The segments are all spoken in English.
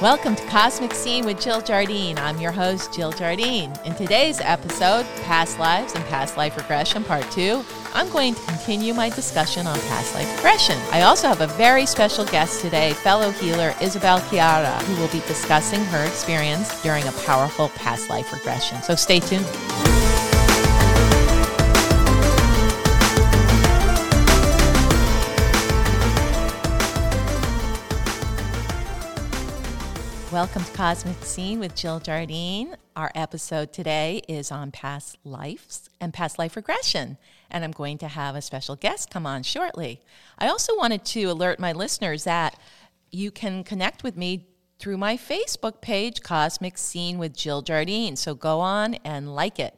Welcome to Cosmic Scene with Jill Jardine. I'm your host, Jill Jardine. In today's episode, Past Lives and Past Life Regression Part 2, I'm going to continue my discussion on past life regression. I also have a very special guest today, fellow healer Isabel Chiara, who will be discussing her experience during a powerful past life regression. So stay tuned. Welcome to Cosmic Scene with Jill Jardine. Our episode today is on past lives and past life regression, and I'm going to have a special guest come on shortly. I also wanted to alert my listeners that you can connect with me through my Facebook page, Cosmic Scene with Jill Jardine. So go on and like it.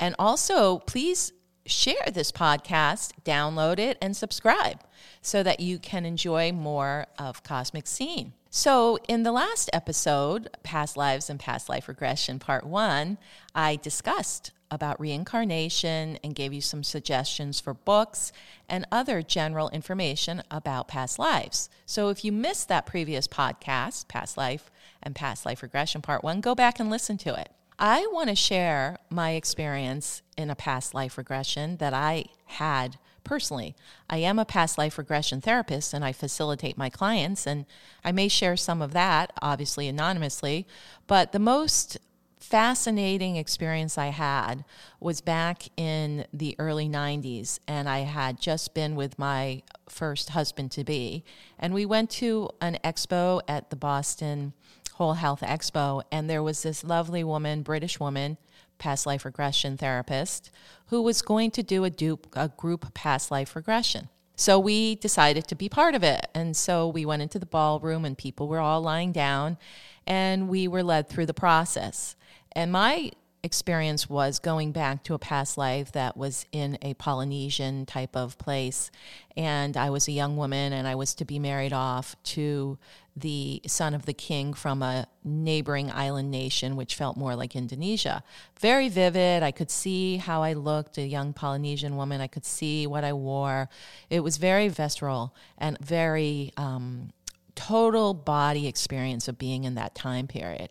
And also, please share this podcast, download it, and subscribe so that you can enjoy more of Cosmic Scene. So, in the last episode, Past Lives and Past Life Regression, Part One, I discussed about reincarnation and gave you some suggestions for books and other general information about past lives. So, if you missed that previous podcast, Past Life and Past Life Regression, Part One, go back and listen to it. I want to share my experience in a past life regression that I had personally. I am a past life regression therapist and I facilitate my clients, and I may share some of that, obviously anonymously. But the most fascinating experience I had was back in the early 90s, and I had just been with my first husband to be, and we went to an expo at the Boston Whole Health Expo, and there was this lovely woman, British woman, past life regression therapist who was going to do a, dupe, a group past life regression. So we decided to be part of it. And so we went into the ballroom and people were all lying down and we were led through the process. And my experience was going back to a past life that was in a Polynesian type of place. And I was a young woman and I was to be married off to the son of the king from a neighboring island nation, which felt more like Indonesia. Very vivid. I could see how I looked, a young Polynesian woman. I could see what I wore. It was very visceral and very um, total body experience of being in that time period.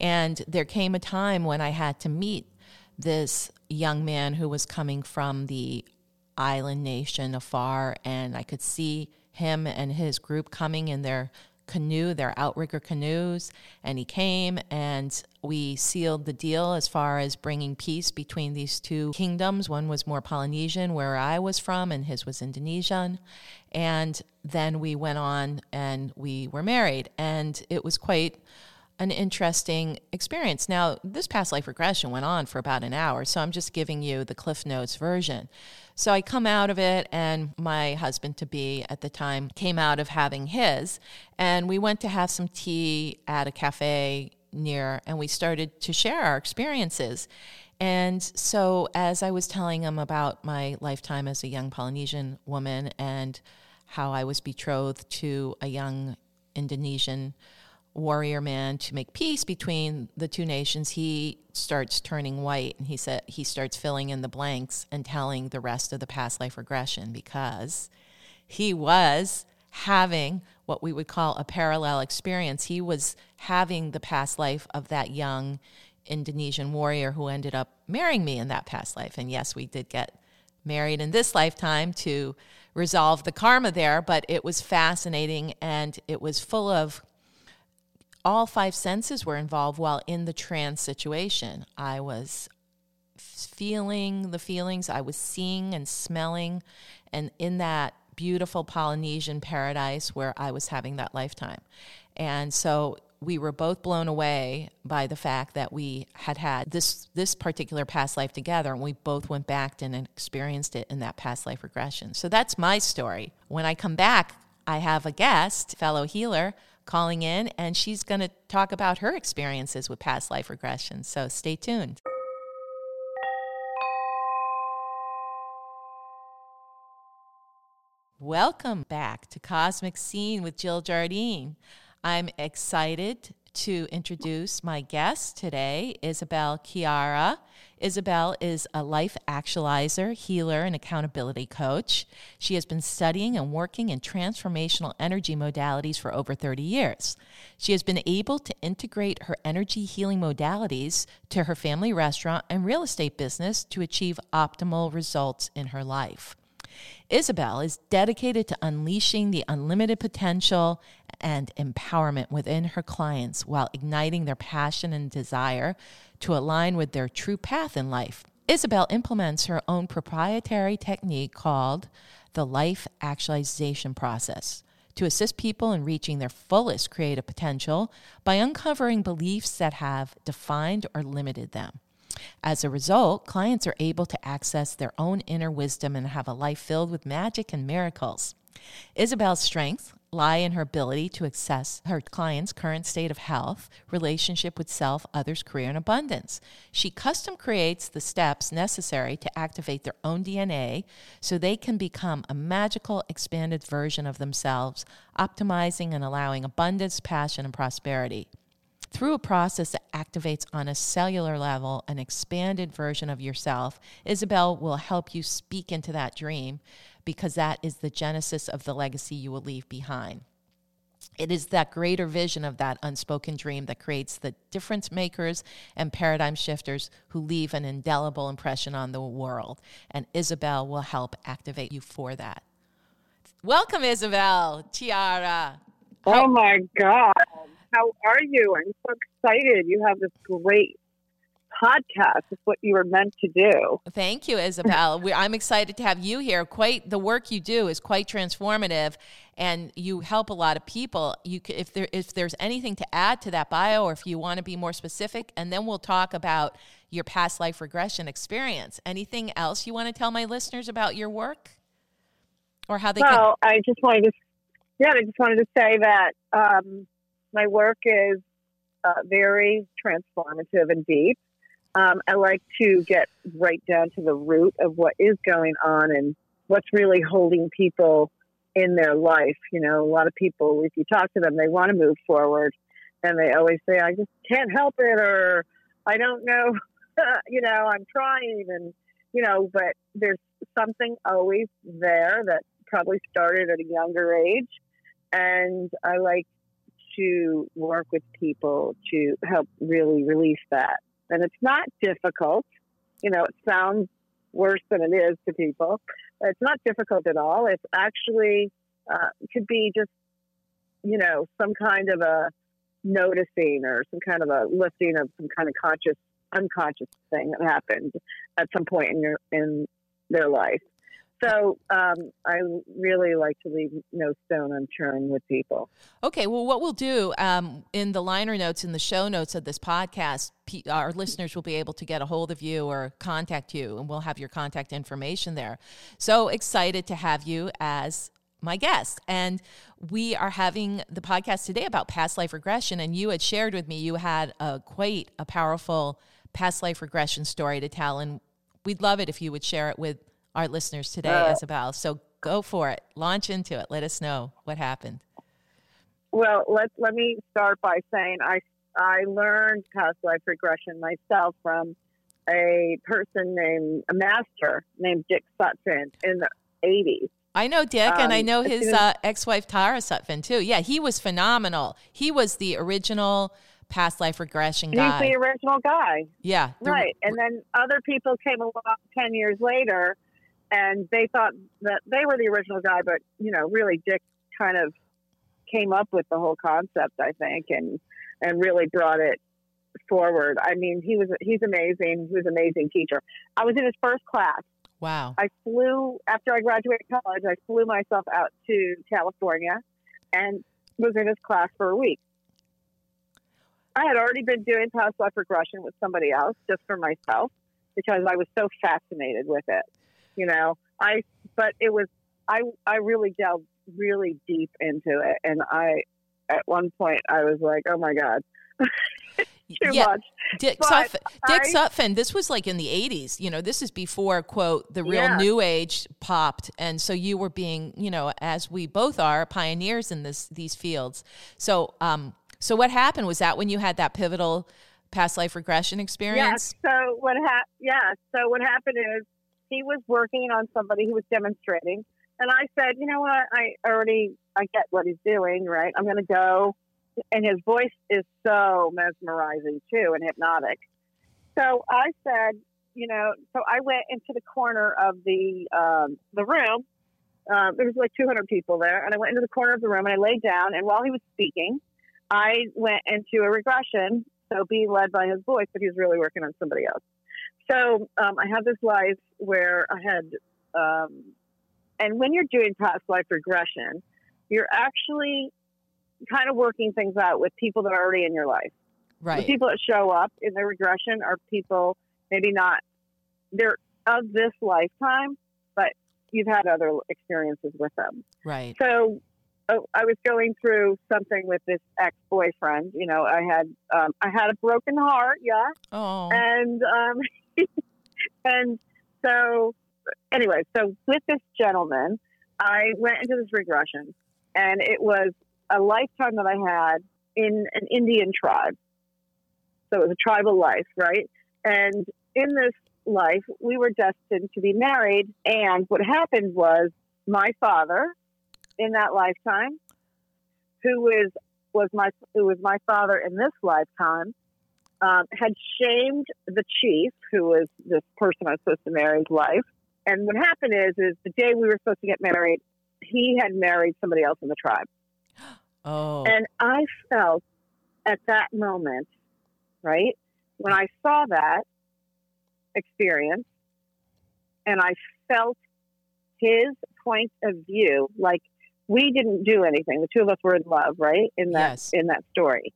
And there came a time when I had to meet this young man who was coming from the island nation afar, and I could see him and his group coming in their canoe, their outrigger canoes, and he came and we sealed the deal as far as bringing peace between these two kingdoms. One was more Polynesian, where I was from, and his was Indonesian. And then we went on and we were married, and it was quite an interesting experience. Now, this past life regression went on for about an hour, so I'm just giving you the Cliff Notes version. So I come out of it, and my husband to be at the time came out of having his, and we went to have some tea at a cafe near, and we started to share our experiences. And so, as I was telling him about my lifetime as a young Polynesian woman and how I was betrothed to a young Indonesian warrior man to make peace between the two nations, he starts turning white and he said he starts filling in the blanks and telling the rest of the past life regression because he was having what we would call a parallel experience. He was having the past life of that young Indonesian warrior who ended up marrying me in that past life. And yes, we did get married in this lifetime to resolve the karma there, but it was fascinating and it was full of all five senses were involved while in the trance situation. I was feeling the feelings, I was seeing and smelling, and in that beautiful Polynesian paradise where I was having that lifetime. And so we were both blown away by the fact that we had had this this particular past life together and we both went back and experienced it in that past life regression. So that's my story. When I come back, I have a guest, fellow healer calling in, and she's going to talk about her experiences with past life regression. So stay tuned. Welcome back to Cosmic Scene with Jill Jardine. I'm excited to introduce my guest today, Isabel Chiara. Isabel is a life actualizer, healer, and accountability coach. She has been studying and working in transformational energy modalities for over 30 years. She has been able to integrate her energy healing modalities to her family restaurant and real estate business to achieve optimal results in her life. Isabel is dedicated to unleashing the unlimited potential and empowerment within her clients while igniting their passion and desire to align with their true path in life. Isabel implements her own proprietary technique called the life actualization process to assist people in reaching their fullest creative potential by uncovering beliefs that have defined or limited them. As a result, clients are able to access their own inner wisdom and have a life filled with magic and miracles. Isabel's strengths lie in her ability to assess her client's current state of health, relationship with self, others, career, and abundance. She custom creates the steps necessary to activate their own DNA so they can become a magical, expanded version of themselves, optimizing and allowing abundance, passion, and prosperity through a process that activates on a cellular level an expanded version of yourself, Isabel will help you speak into that dream because that is the genesis of the legacy you will leave behind. It is that greater vision of that unspoken dream that creates the difference makers and paradigm shifters who leave an indelible impression on the world. And Isabel will help activate you for that. Welcome, Isabel Chiara. Oh my God. How are you? I'm so excited. You have this great podcast. It's what you were meant to do. Thank you, Isabel. we, I'm excited to have you here. Quite the work you do is quite transformative, and you help a lot of people. You, if there if there's anything to add to that bio, or if you want to be more specific, and then we'll talk about your past life regression experience. Anything else you want to tell my listeners about your work, or how they? Well, can- I just wanted to, yeah, I just wanted to say that. Um, my work is uh, very transformative and deep. Um, I like to get right down to the root of what is going on and what's really holding people in their life. You know, a lot of people, if you talk to them, they want to move forward and they always say, I just can't help it or I don't know, you know, I'm trying and, you know, but there's something always there that probably started at a younger age. And I like to work with people to help really release that. And it's not difficult. You know, it sounds worse than it is to people. It's not difficult at all. It's actually uh, could be just, you know, some kind of a noticing or some kind of a lifting of some kind of conscious, unconscious thing that happened at some point in your in their life. So um, I really like to leave no stone unturned with people. Okay, well, what we'll do um, in the liner notes, in the show notes of this podcast, our listeners will be able to get a hold of you or contact you, and we'll have your contact information there. So excited to have you as my guest. And we are having the podcast today about past life regression. And you had shared with me you had a quite a powerful past life regression story to tell. And we'd love it if you would share it with our listeners today, uh, Isabel. So go for it. Launch into it. Let us know what happened. Well, let let me start by saying I I learned past life regression myself from a person named a master named Dick Sutphin in the 80s. I know Dick, um, and I um, know his uh, ex-wife Tara Sutphin too. Yeah, he was phenomenal. He was the original past life regression guy. He's the original guy. Yeah, the, right. And then other people came along ten years later and they thought that they were the original guy, but you know, really Dick kind of came up with the whole concept, I think, and and really brought it forward. I mean, he was he's amazing. He was an amazing teacher. I was in his first class. Wow. I flew after I graduated college. I flew myself out to California and was in his class for a week. I had already been doing past life regression with somebody else just for myself because I was so fascinated with it you know, I, but it was, I, I really delved really deep into it. And I, at one point, I was like, oh my God. Too yeah. much. Dick, Dick I, Sutphin, this was like in the 80s. You know, this is before, quote, the real yeah. new age popped. And so you were being, you know, as we both are, pioneers in this these fields. So um, So what happened? Was that when you had that pivotal past life regression experience? Yeah. So what happened? Yeah. So what happened is he was working on somebody who was demonstrating, and I said, you know what? I already I get what he's doing. Right. I'm going to go. And his voice is so mesmerizing too and hypnotic. So I said, you know, so I went into the corner of the um, the room. Um, there was like 200 people there, and I went into the corner of the room and I laid down. And while he was speaking, I went into a regression, so being led by his voice, but he was really working on somebody else. So um, I had this life where I had, um, and when you're doing past life regression, you're actually kind of working things out with people that are already in your life. Right. The people that show up in the regression are people maybe not they're of this lifetime, but you've had other experiences with them. Right. So oh, I was going through something with this ex boyfriend. You know, I had um, I had a broken heart, yeah, Oh. and um, and so anyway, so with this gentleman, I went into this regression, and it was a lifetime that I had in an Indian tribe. So it was a tribal life, right? And in this life, we were destined to be married. And what happened was my father, in that lifetime, who was was my who was my father in this lifetime, um, had shamed the chief, who was this person I was supposed to marry's wife. And what happened is, is the day we were supposed to get married, he had married somebody else in the tribe. oh. And I felt at that moment, right, when I saw that experience and I felt his point of view, like we didn't do anything. The two of us were in love, right? In that Yes. in that story.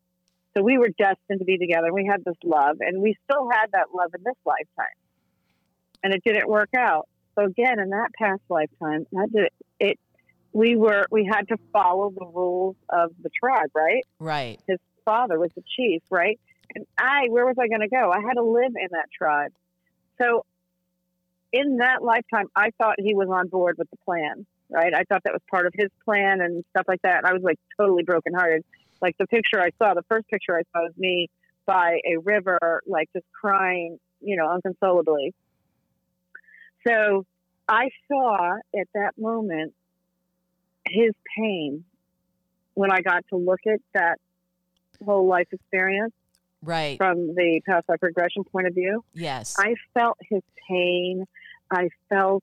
So we were destined to be together. We had this love and we still had that love in this lifetime. And it didn't work out. So again, in that past lifetime, that did it we were we had to follow the rules of the tribe, right? right. his father was the chief, right? And I, where was I going to go? I had to live in that tribe. So in that lifetime, I thought he was on board with the plan, right? I thought that was part of his plan and stuff like that. And I was like totally brokenhearted. Like the picture I saw, the first picture I saw was me by a river, like just crying, you know, unconsolably. So I saw at that moment his pain when I got to look at that whole life experience Right. from the past life regression point of view. Yes. I felt his pain. I felt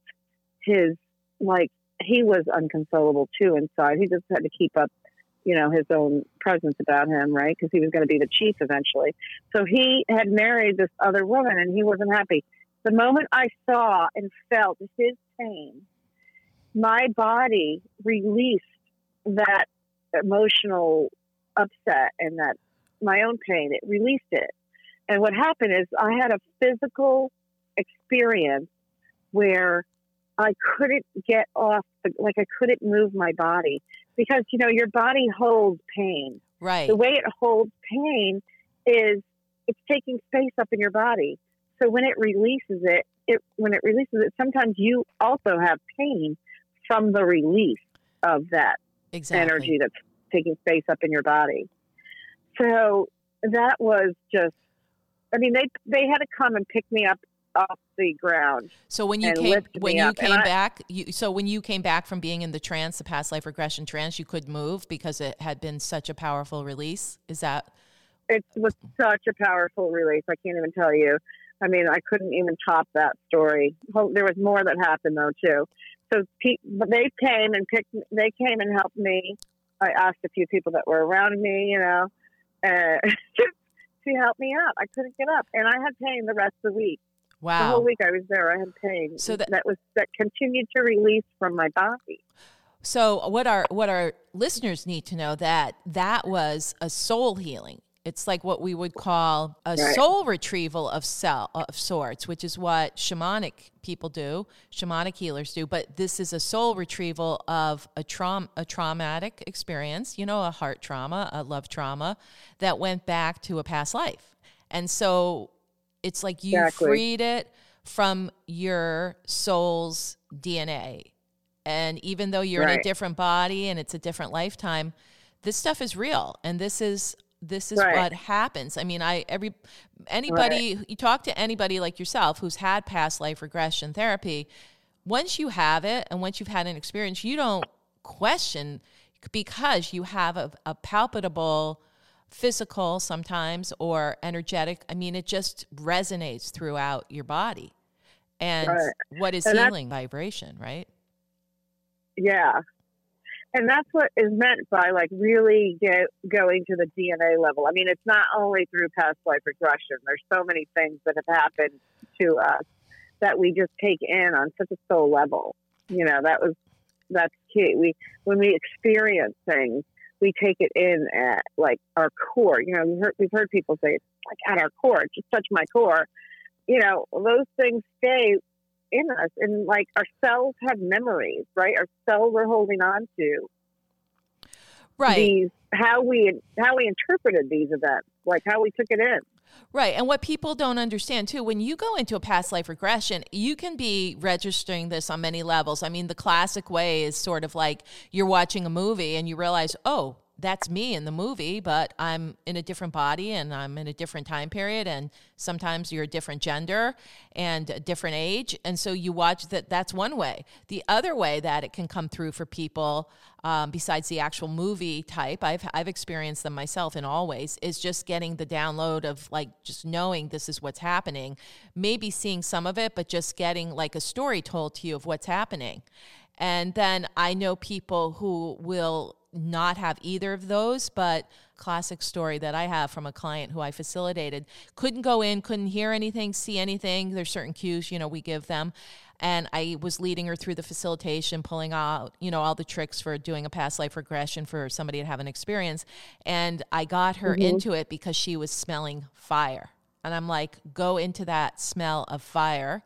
his like he was unconsolable too inside. He just had to keep up, you know, his own presence about him, right? Because he was going to be the chief eventually. So he had married this other woman, and he wasn't happy. The moment I saw and felt his pain, my body released that emotional upset and that my own pain. It released it. And what happened is I had a physical experience where I couldn't get off, like I couldn't move my body because, you know, your body holds pain. right. The way it holds pain is it's taking space up in your body. So when it releases it, it when it releases it, sometimes you also have pain from the release of that exactly. energy that's taking space up in your body. So that was just, I mean, they they had to come and pick me up off the ground. So when you came when you came I- back, you so when you came back from being in the trance, the past life regression trance, you could move because it had been such a powerful release. Is that It was such a powerful release. I can't even tell you. I mean, I couldn't even top that story. There was more that happened though too. So they came and picked. They came and helped me. I asked a few people that were around me, you know, uh, to help me up. I couldn't get up, and I had pain the rest of the week. The whole week I was there, I had pain. So that- that was that continued to release from my body. So what our what our listeners need to know that that was a soul healing. It's like what we would call a Right. soul retrieval of cell of sorts, which is what shamanic people do, shamanic healers do. But this is a soul retrieval of a traum a traumatic experience, you know, a heart trauma, a love trauma that went back to a past life. And so it's like you Exactly. freed it from your soul's DNA. And even though you're in a different body and it's a different lifetime, this stuff is real. And this is this is right. what happens. I mean, I every anybody right. you talk to anybody like yourself who's had past life regression therapy, once you have it and once you've had an experience, you don't question because you have a, a palpable physical sometimes or energetic. I mean, it just resonates throughout your body. And right. what is and healing vibration, right? Yeah. And that's what is meant by like really get, going to the DNA level. I mean, it's not only through past life regression. There's so many things that have happened to us that we just take in on such a soul level. You know, that was that's key. We when we experience things, we take it in at like our core. You know, we've heard, we've heard people say it's like at our core, just touch my core. You know, those things stay in us, and like our cells have memories, right? Our cells are holding on to right these how we how we interpreted these events, like how we took it in. Right. And what people don't understand too, when you go into a past life regression, you can be registering this on many levels. I mean, the classic way is sort of like you're watching a movie and you realize, oh, that's me in the movie, but I'm in a different body and I'm in a different time period. And sometimes you're a different gender and a different age. And so you watch that, that's one way. The other way that it can come through for people, um, besides the actual movie type, I've, I've experienced them myself in all ways, is just getting the download of like just knowing this is what's happening. Maybe seeing some of it, but just getting like a story told to you of what's happening. And then I know people who will not have either of those, but classic story that I have from a client who I facilitated couldn't go in, couldn't hear anything, see anything. There's certain cues, you know, we give them. And I was leading her through the facilitation, pulling out, you know, all the tricks for doing a past life regression for somebody to have an experience. And I got her mm-hmm. into it because she was smelling fire. And I'm like, go into that smell of fire.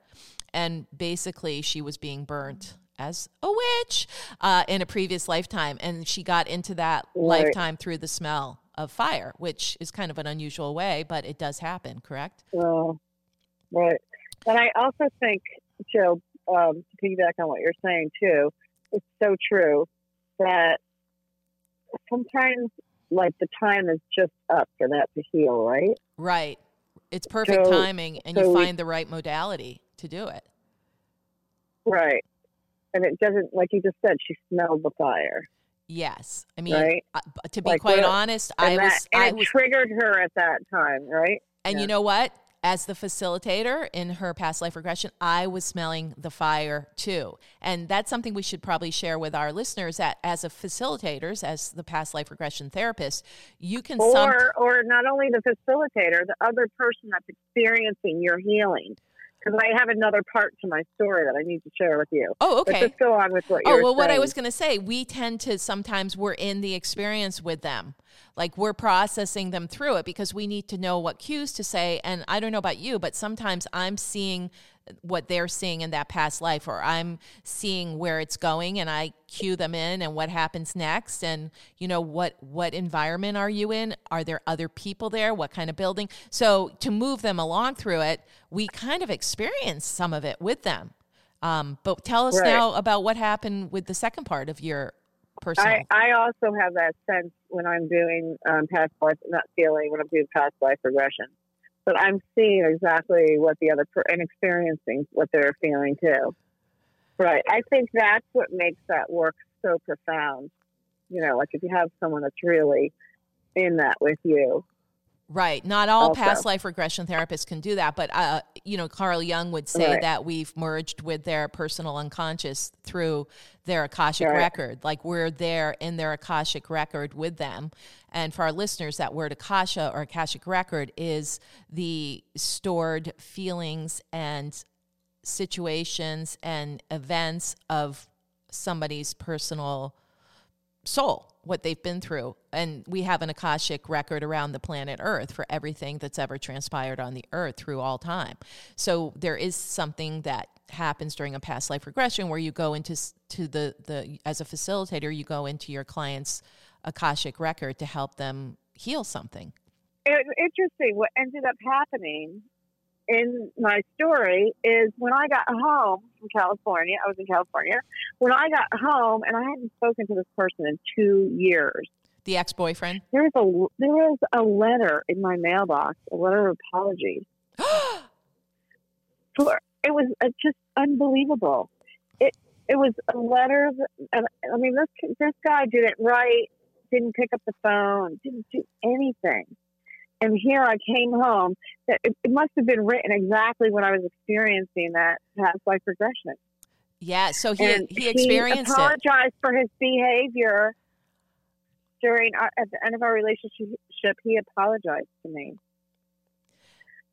And basically, she was being burnt as a witch uh, in a previous lifetime. And she got into that right. lifetime through the smell of fire, which is kind of an unusual way, but it does happen, correct? Well, right. And I also think, Jill, um, to piggyback on what you're saying too, it's so true that sometimes like the time is just up for that to heal, right? Right. It's perfect so, timing and so you find we, the right modality to do it. Right and it doesn't like you just said she smelled the fire yes i mean right? uh, to be like, quite honest i that, was and i it was triggered her at that time right and yeah. you know what as the facilitator in her past life regression, I was smelling the fire too. And that's something we should probably share with our listeners that as a facilitators, as the past life regression therapist, you can or some- or not only the facilitator, the other person that's experiencing your healing because I have another part to my story that I need to share with you. Oh, okay. But just go on with what oh, you're Oh, well, saying. what I was going to say, we tend to sometimes we're in the experience with them. Like we're processing them through it because we need to know what cues to say. And I don't know about you, but sometimes I'm seeing what they're seeing in that past life or i'm seeing where it's going and i cue them in and what happens next and you know what what environment are you in? Are there other people there? What kind of building? So to move them along through it we kind of experience some of it with them. Um, but tell us right. now about what happened with the second part of your personal I, I also have that sense when i'm doing um, past life not feeling when i'm doing past life regression but I'm seeing exactly what the other per- and experiencing what they're feeling too. Right. I think that's what makes that work so profound. You know, like if you have someone that's really in that with you, Right. Not all also. past life regression therapists can do that, but uh, you know, Carl Jung would say right. that we've merged with their personal unconscious through their akashic right. record. Like we're there in their akashic record with them. And for our listeners, that word akasha or akashic record is the stored feelings and situations and events of somebody's personal soul what they've been through. And we have an Akashic record around the planet Earth for everything that's ever transpired on the Earth through all time. So there is something that happens during a past life regression where you go into to the, the as a facilitator, you go into your client's Akashic record to help them heal something. Interesting. What ended up happening in my story is when I got home from California, I was in California. When I got home, and I hadn't spoken to this person in two years, The ex boyfriend? There was a there was a letter in my mailbox, a letter of apology. For it was uh, just unbelievable. It it was a letter. Of, I mean, this this guy didn't write, didn't pick up the phone, didn't do anything. And here I came home. That it, it must have been written exactly when I was experiencing that past life regression. Yeah, so he And he experienced he it. apologized for his behavior during our, at the end of our relationship. He apologized to me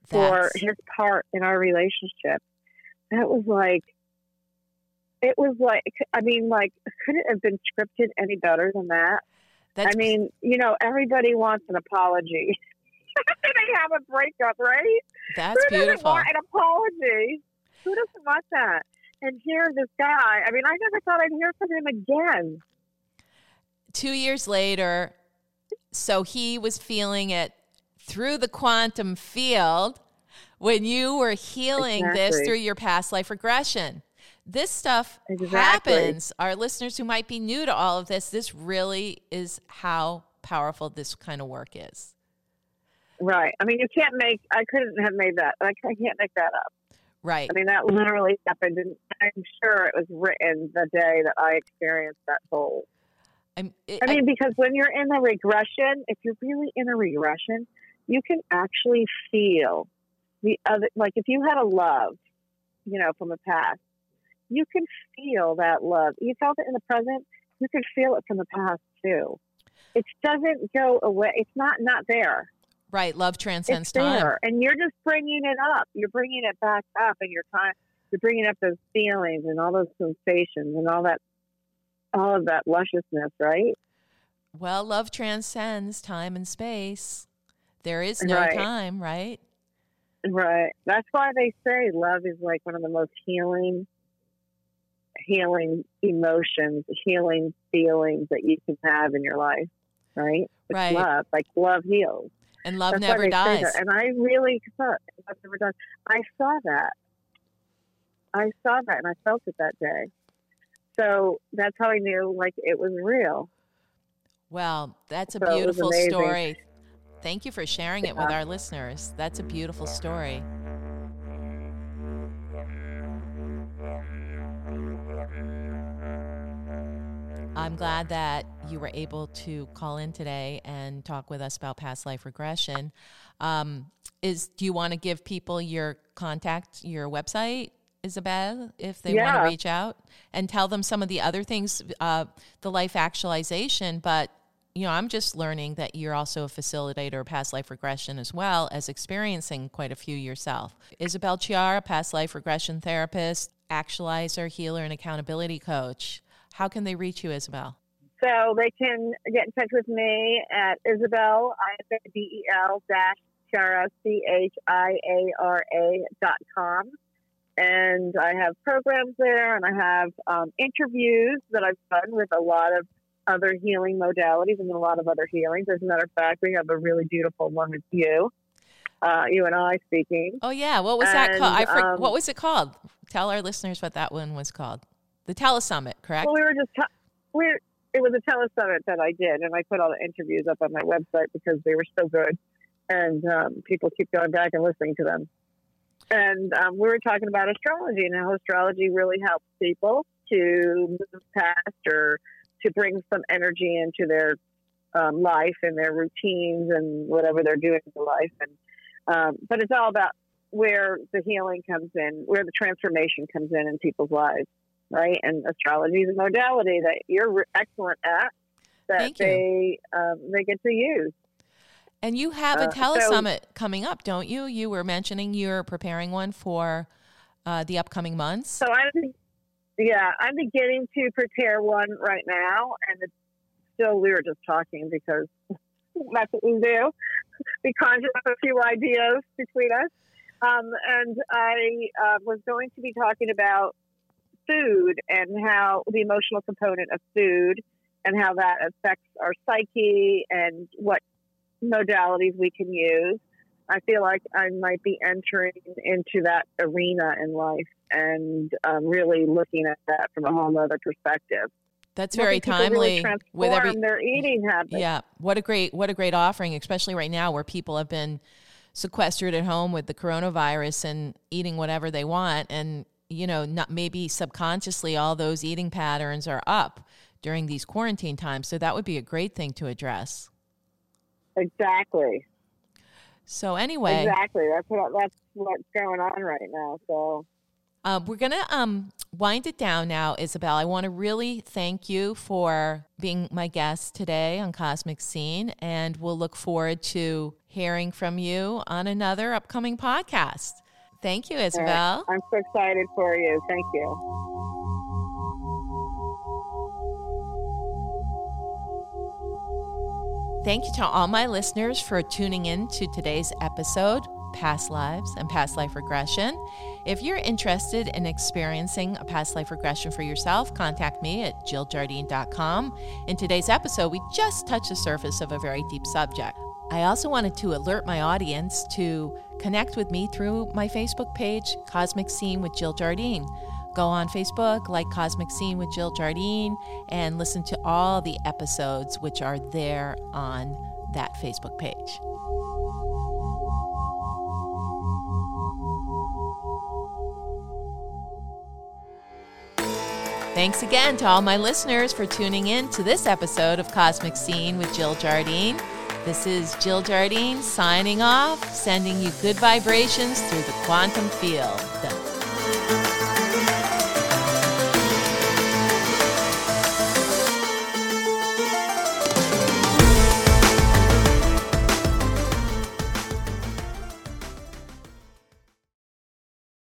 for his part in our relationship. That was like, it was like, I mean, like, could it have been scripted any better than that? that's I mean, you know, everybody wants an apology. they have a breakup, right? that's Who beautiful. want an apology? Who doesn't want that? And here, this guy, I mean, I never thought I'd hear from him again. Two years later, so he was feeling it through the quantum field when you were healing this through your past life regression. This stuff Exactly. happens. Our listeners who might be new to all of this, this really is how powerful this kind of work is. Right. I mean, you can't make, I couldn't have made that. Like, I can't make that up. Right. I mean, that literally happened. And I'm sure it was written the day that I experienced that whole. I'm, it, I mean, because when you're in a regression, if you're really in a regression, you can actually feel the other, like if you had a love, you know, from the past, you can feel that love. You felt it in the present, you can feel it from the past too. It doesn't go away. It's not not there. Right. Love transcends it's time. and you're just bringing it up. You're bringing it back up, and you're trying. You're bringing up those feelings and all those sensations and all that, all of that lusciousness, right? Well, love transcends time and space. There is no Right. time, right? Right. That's why they say love is like one of the most healing, healing emotions, healing feelings that you can have in your life. Right. It's Right. love. Like love heals. And love That's never dies. And I really thought love never dies. I saw that. I saw that, and I felt it that day. So that's how I knew like it was real. Well, that's a So beautiful story. Thank you for sharing it with our listeners. That's a beautiful story. I'm glad that you were able to call in today and talk with us about past life regression. Um, is do you want to give people your contact, your website, Isabel, if they want to reach out and tell them some of the other things, uh, the life actualization, but you know, I'm just learning that you're also a facilitator of past life regression as well as experiencing quite a few yourself. Isabel Chiara, past life regression therapist, actualizer, healer, and accountability coach. How can they reach you, Isabel? So they can get in touch with me at Isabel, I-S-A-B-E-L dash Chiara, C-H-I-A-R-A dot com. And I have programs there and I have um, interviews that I've done with a lot of other healing modalities and a lot of other healings. As a matter of fact, we have a really beautiful one with you, uh, you and I speaking. Oh yeah, what was that called? I And, for, um, what was it called? Tell our listeners what that one was called. The Telesummit, correct? Well, we were just, ta- we it was a telesummit that I did, and I put all the interviews up on my website because they were so good, and um, people keep going back and listening to them. And um, we were talking about astrology and how astrology really helps people to move past or to bring some energy into their um, life and their routines and whatever they're doing in life. And um, but it's all about where the healing comes in, where the transformation comes in in people's lives right? And astrology is a modality that you're excellent at that Thank they um, they get to use. and you have a uh, so- coming up, don't you? You were mentioning you're preparing one for uh, the upcoming months. So I'm yeah, I'm beginning to prepare one right now, and it's still we were just talking because that's what we do. We conjure up a few ideas between us, um, and I uh, was going to be talking about food and how the emotional component of food and how that affects our psyche and what modalities we can use. I feel like I might be entering into that arena in life and um, really looking at that from a whole other perspective. That's very timely really with every their eating habits. Yeah, what a great what a great offering, especially right now where people have been sequestered at home with the coronavirus and eating whatever they want and you know, not maybe subconsciously all those eating patterns are up during these quarantine times. So that would be a great thing to address. Exactly. So anyway, exactly. That's what that's what's going on right now. So uh, we're going to um, wind it down now, Isabel. I want to really thank you for being my guest today on Cosmic Scene, and we'll look forward to hearing from you on another upcoming podcast. Thank you, Isabel. I'm so excited for you. Thank you. Thank you to all my listeners for tuning in to today's episode past lives and past life regression. If you're interested in experiencing a past life regression for yourself, contact me at jilljardine.com. In today's episode, we just touched the surface of a very deep subject. I also wanted to alert my audience to connect with me through my Facebook page, Cosmic Scene with Jill Jardine. Go on Facebook, like Cosmic Scene with Jill Jardine, and listen to all the episodes which are there on that Facebook page. Thanks again to all my listeners for tuning in to this episode of Cosmic Scene with Jill Jardine. This is Jill Jardine signing off, sending you good vibrations through the quantum field.